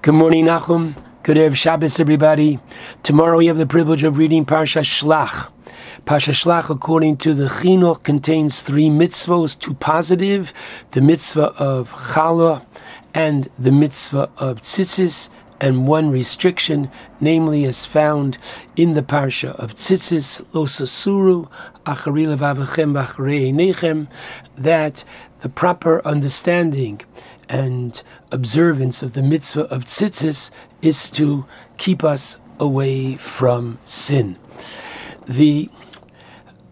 Good morning, Nachum. Good Erev Shabbos, everybody. Tomorrow we have the privilege of reading Parsha Shlach. Parsha Shlach, according to the Chinuch, contains three mitzvos, two positive, the mitzvah of Challah and the mitzvah of Tzitzis, and one restriction, namely as found in the Parsha of Tzitzis, Losasuru, Achari Levavachem Nechem, that the proper understanding and observance of the mitzvah of tzitzis is to keep us away from sin. The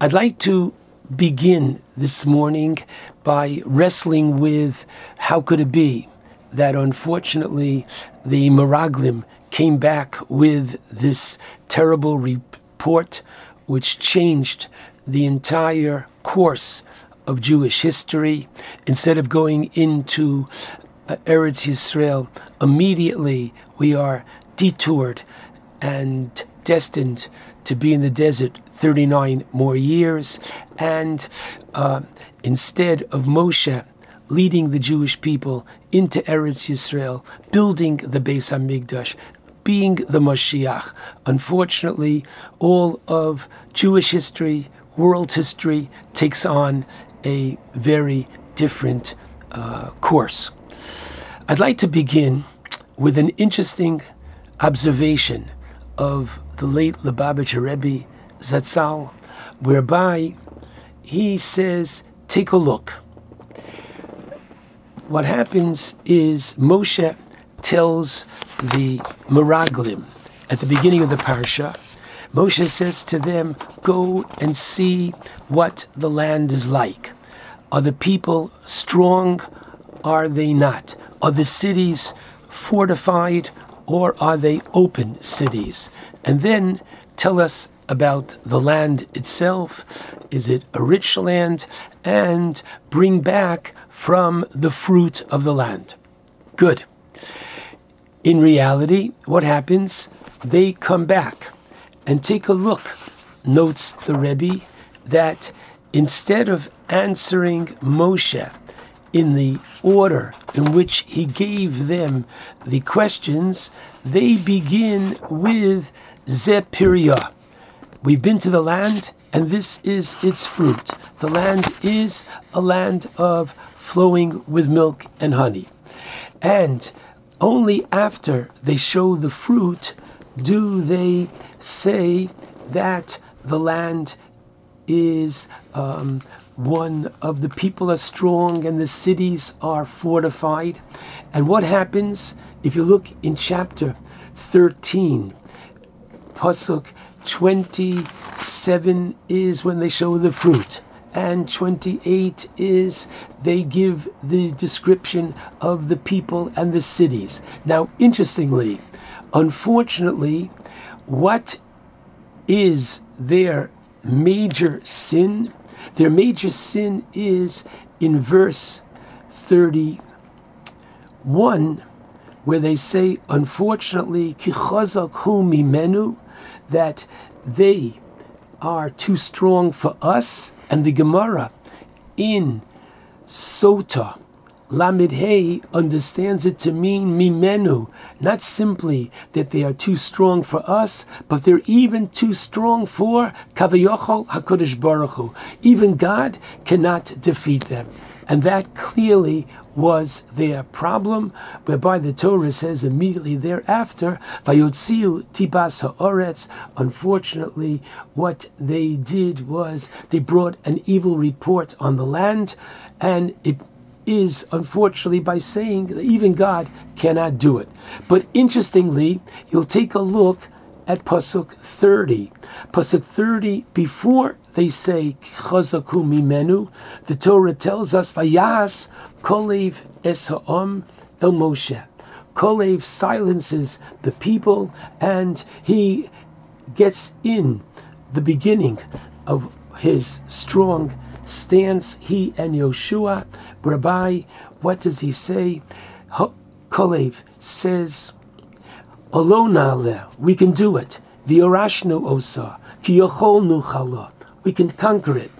I'd like to begin this morning by wrestling with how could it be that unfortunately the Meraglim came back with this terrible report which changed the entire course of Jewish history. Instead of going into uh, Eretz Yisrael, immediately we are detoured and destined to be in the desert 39 more years. And uh, instead of Moshe leading the Jewish people into Eretz Yisrael, building the Beis Hamikdash, being the Mashiach, unfortunately, all of Jewish history, world history takes on a very different uh, course. I'd like to begin with an interesting observation of the late Lubavitcher Rebbe Zatzal, whereby he says, Take a look. What happens is Moshe tells the Meraglim at the beginning of the parsha, Moshe says to them, Go and see what the land is like. Are the people strong? Are they not? Are the cities fortified or are they open cities? And then tell us about the land itself. Is it a rich land? And bring back from the fruit of the land. Good. In reality, what happens? They come back and take a look, notes the Rebbe, that instead of answering Moshe in the order in which he gave them the questions, they begin with Zepiria. We've been to the land, and this is its fruit. The land is a land of flowing with milk and honey. And only after they show the fruit do they say that the land is um, one of the people are strong and the cities are fortified. And what happens if you look in chapter 13, Pasuk 27 is when they show the fruit. And 28 is they give the description of the people and the cities. Now, interestingly, unfortunately, what is their major sin? Their major sin is in verse 31, where they say, unfortunately, mimenu, that they are too strong for us. And the Gemara in Sota, Lamed understands it to mean mimenu, not simply that they are too strong for us, but they're even too strong for Kavayochol Hakodesh Baruch Hu. Even God cannot defeat them, and that clearly was their problem, whereby the Torah says immediately thereafter, Vayotziu Tibas Ha'oretz. Unfortunately, what they did was they brought an evil report on the land, and it is unfortunately by saying that even God cannot do it. But interestingly, you'll take a look at Pasuk 30. Pasuk 30, before they say Chazaku Mimenu, the Torah tells us Vayas Kolev Esa'om El Moshe. Kolev silences the people and he gets in the beginning of his strong stance, he and Yoshua, whereby, what does he say? Kolev says, Alonale, we can do it. Viorashnu osa, kiyocholnu chala, we can conquer it.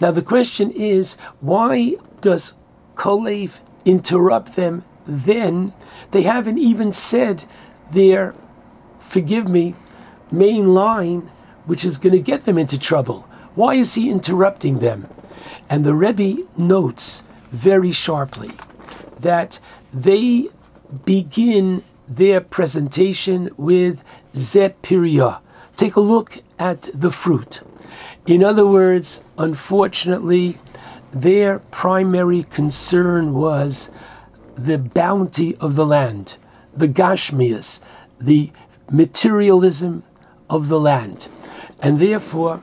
Now the question is, why does Kolev interrupt them then they haven't even said their, forgive me, main line, which is going to get them into trouble. Why is he interrupting them? And the Rebbe notes very sharply that they begin their presentation with Zepiria. Take a look at the fruit. In other words, unfortunately, their primary concern was the bounty of the land, the Gashmias, the materialism of the land. And therefore,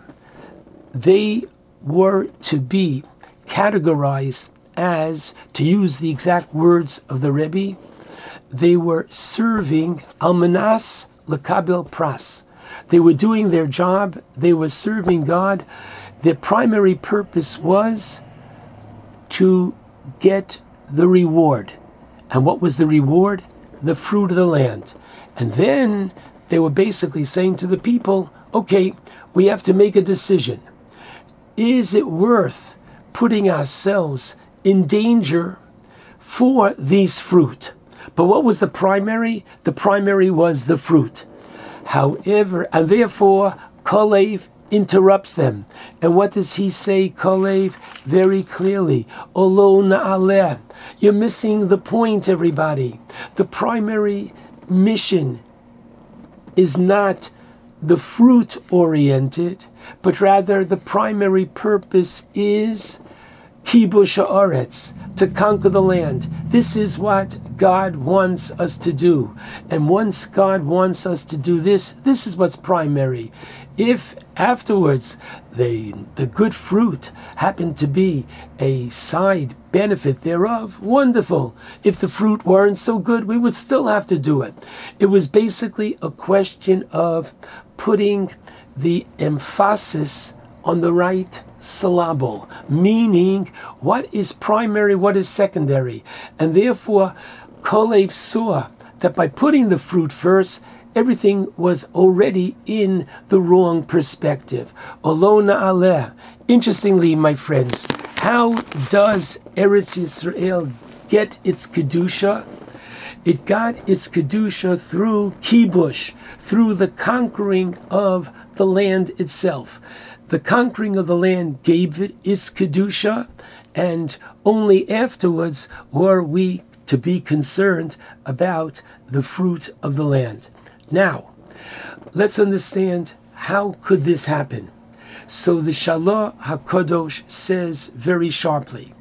they were to be categorized as, to use the exact words of the Rebbe, they were serving almanas lekabel pras. They were doing their job. They were serving God. Their primary purpose was to get the reward. And what was the reward? The fruit of the land. And then they were basically saying to the people, okay, we have to make a decision. Is it worth putting ourselves in danger for these fruit? But what was the primary? The primary was the fruit. However, and therefore, Kalev interrupts them. And what does he say, Kalev? Very clearly, Olo na'aleh. You're missing the point, everybody. The primary mission is not the fruit oriented, but rather the primary purpose is kibush haaretz, to conquer the land. This is what God wants us to do. And once God wants us to do this, this is what's primary. If afterwards the, the good fruit happened to be a side benefit thereof, wonderful. If the fruit weren't so good, we would still have to do it. It was basically a question of putting the emphasis on the right syllable, meaning what is primary, what is secondary. And therefore, Kolev saw that by putting the fruit first, everything was already in the wrong perspective. Olona aleh. Interestingly, my friends, how does Eretz Yisrael get its kedusha? It got its kedusha through kibush, through the conquering of the land itself. The conquering of the land gave it its Kedusha, and only afterwards were we to be concerned about the fruit of the land. Now, let's understand how could this happen. So the Shalah HaKadosh says very sharply,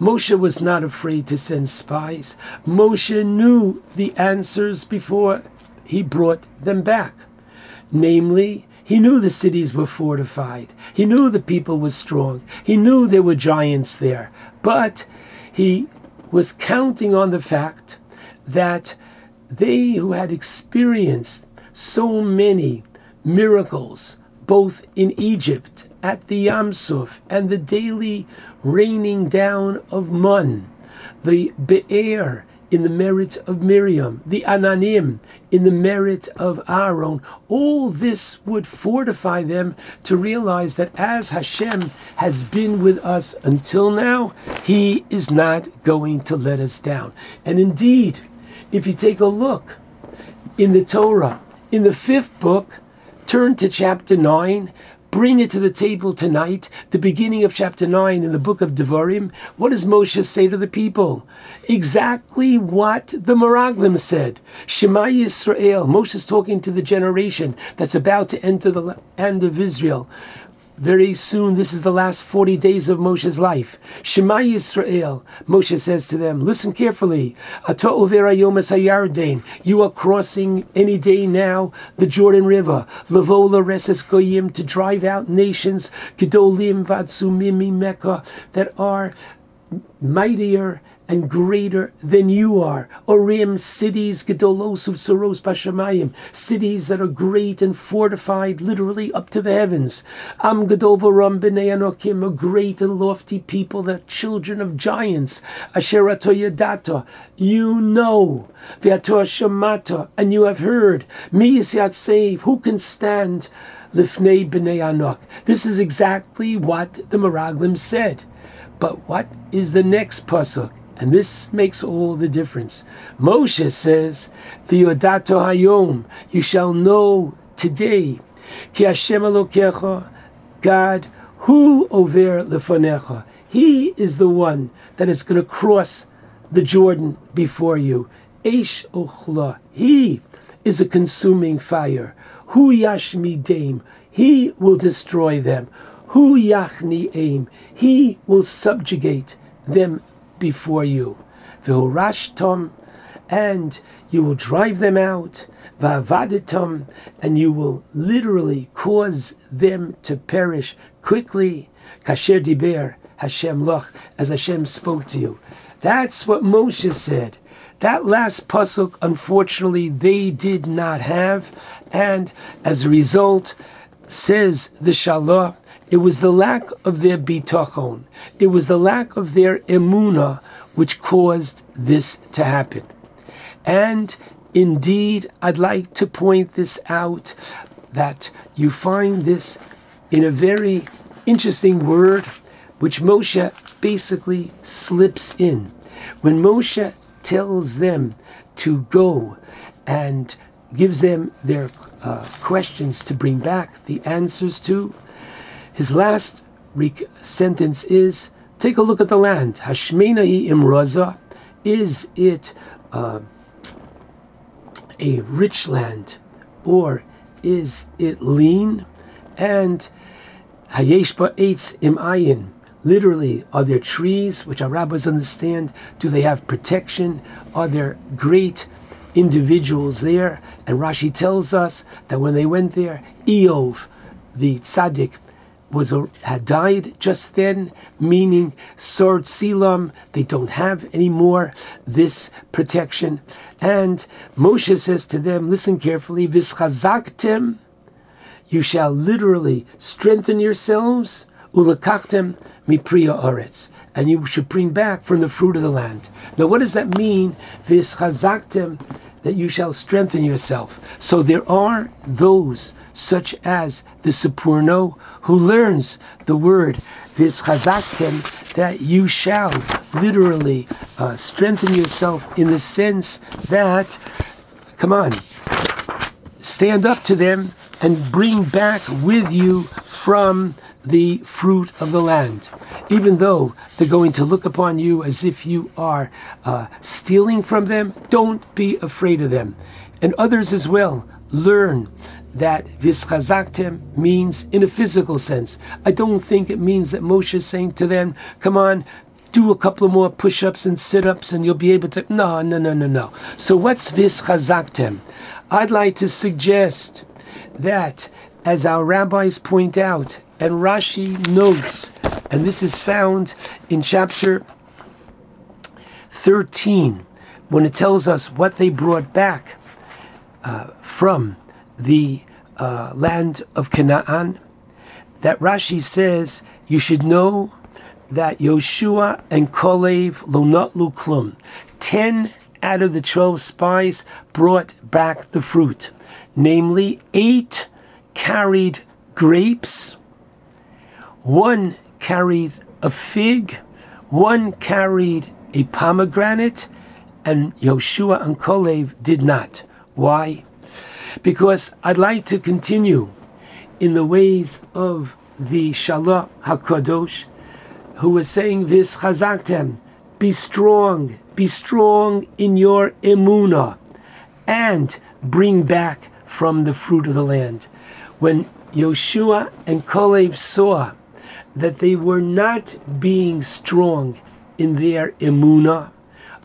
Moshe was not afraid to send spies. Moshe knew the answers before he brought them back. Namely, he knew the cities were fortified. He knew the people were strong. He knew there were giants there. But he was counting on the fact that they who had experienced so many miracles, both in Egypt at the Yamsuf and the daily raining down of Mun, the Be'er in the merit of Miriam, the Ananim in the merit of Aaron. All this would fortify them to realize that as Hashem has been with us until now, He is not going to let us down. And indeed, if you take a look in the Torah, in the fifth book, turn to chapter 9, Bring it to the table tonight, the beginning of chapter 9 in the book of Devarim. What does Moshe say to the people? Exactly what the Meraglim said. Shema Yisrael. Moshe is talking to the generation that's about to enter the land of Israel very soon, this is the last 40 days of Moshe's life. Shema Yisrael, Moshe says to them, listen carefully. You are crossing any day now the Jordan River. Lavola reses goyim, to drive out nations, gedolim vatsumim Mecca, that are mightier and greater than you are. Orim, cities, Gedolos of Soros Bashamayim, cities that are great and fortified, literally up to the heavens. Am Gedovaram B'nei Anokim, a great and lofty people, that children of giants. Asher Yadata, you know. V'ato Shamata, and you have heard. Mi Yisyat Save, who can stand? Lifnei B'nei Anok. This is exactly what the Meraglim said. But what is the next pasuk? And this makes all the difference. Moshe says, V'yodato hayom, you shall know today, ki Hashem Elokecha, God, who over lefonecha, He is the one that is going to cross the Jordan before you. Eish ochla, He is a consuming fire. Hu yashmi dame, He will destroy them. Hu yachni aim, He will subjugate them before you. V'horashtom, and you will drive them out. V'avaditom, and you will literally cause them to perish quickly. Kasher diber Hashem loch, as Hashem spoke to you. That's what Moshe said. That last pasuk, unfortunately, they did not have, and as a result, says the Shalah, it was the lack of their bitachon, it was the lack of their emuna which caused this to happen. And indeed, I'd like to point this out that you find this in a very interesting word which Moshe basically slips in. When Moshe tells them to go and gives them their uh, questions to bring back the answers to, his last sentence is take a look at the land. Hashmenahi imraza. Is it uh, a rich land or is it lean? And Hayeshba eitz imayin. Literally, are there trees, which our rabbis understand? Do they have protection? Are there great individuals there? And Rashi tells us that when they went there, Iyov, the tzaddik, was had died just then, meaning sword silam. They don't have anymore this protection. And Moshe says to them, listen carefully, Vischazaktem, you shall literally strengthen yourselves, ulakachtem mipriya oretz, and you should bring back from the fruit of the land. Now, what does that mean? Vischazaktem, that you shall strengthen yourself. So there are those, such as the Sforno, who learns the word vischazaktem, that you shall literally uh, strengthen yourself in the sense that, come on, stand up to them and bring back with you from the fruit of the land. Even though they're going to look upon you as if you are uh, stealing from them, don't be afraid of them. And others as well, learn that vischazaktem means in a physical sense. I don't think it means that Moshe is saying to them, come on, do a couple more push-ups and sit-ups and you'll be able to no no no no no. So what's vischazaktem i'd like to suggest that as our rabbis point out and rashi notes and this is found in chapter 13 when it tells us what they brought back uh, from the uh, land of Canaan, that Rashi says you should know that Yoshua and Kolev lo notlu klum, ten out of the twelve spies brought back the fruit, namely eight carried grapes, one carried a fig, one carried a pomegranate, and Yoshua and Kolev did not. Why? Because I'd like to continue in the ways of the Shalah HaKadosh, who was saying this Chazaktem, be strong, be strong in your emuna, and bring back from the fruit of the land. When Yoshua and Kalev saw that they were not being strong in their emuna,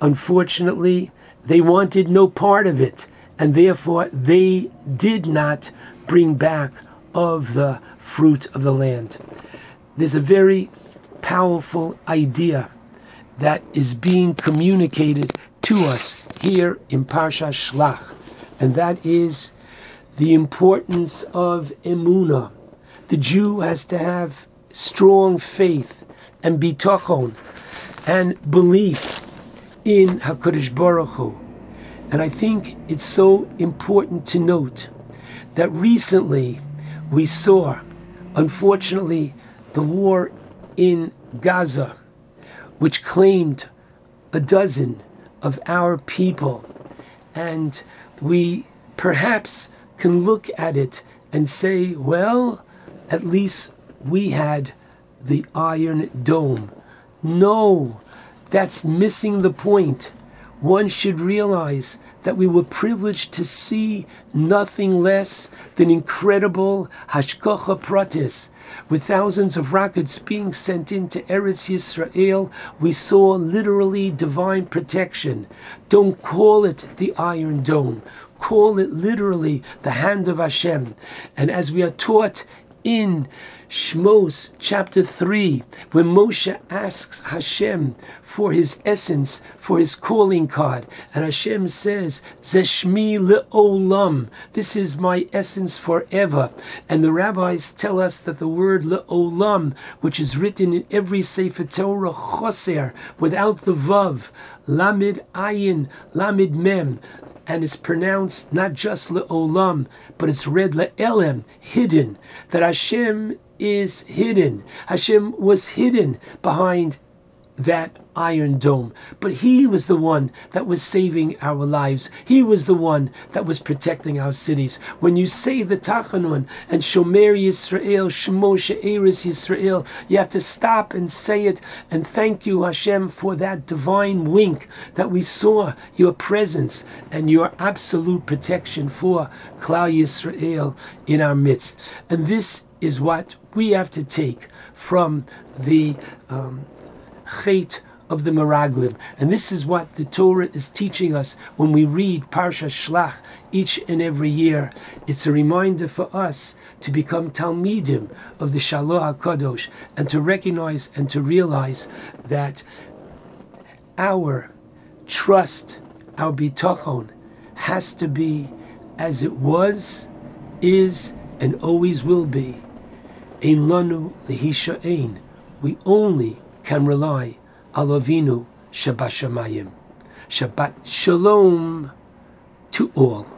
unfortunately, they wanted no part of it and therefore they did not bring back of the fruit of the land. There's a very powerful idea that is being communicated to us here in Parsha Shlach, and that is the importance of emuna. The Jew has to have strong faith and bitachon and belief in Hakadosh Baruch Hu. And I think it's so important to note that recently we saw, unfortunately, the war in Gaza, which claimed a dozen of our people, and we perhaps can look at it and say, well, at least we had the Iron Dome. No, that's missing the point. One should realize that we were privileged to see nothing less than incredible hashkocha pratis. With thousands of rockets being sent into Eretz Yisrael, we saw literally divine protection. Don't call it the Iron Dome. Call it literally the hand of Hashem. And as we are taught in Shmos chapter 3, when Moshe asks Hashem for his essence, for his calling card, and Hashem says, Zeshmi le'olam, this is my essence forever. And the rabbis tell us that the word le'olam, which is written in every Sefer Torah choser, without the vav, lamid ayin, lamid mem, and it's pronounced not just le'olam, but it's read le'elem, hidden, that Hashem is hidden. Hashem was hidden behind that iron dome. But he was the one that was saving our lives. He was the one that was protecting our cities. When you say the Tachanun and Shomer Yisrael, Shemo She'eris Yisrael, you have to stop and say it and thank you, Hashem, for that divine wink that we saw your presence and your absolute protection for Klal Yisrael in our midst. And this is what we have to take from the um, chait of the Meraglim. And this is what the Torah is teaching us when we read Parsha Shlach each and every year. It's a reminder for us to become Talmidim of the Shaloh HaKadosh and to recognize and to realize that our trust, our bitachon, has to be as it was, is, and always will be. Ein lanu lehisha ein. We only can rely Alavinu Shabbat Shemayim. Shabbat Shalom to all.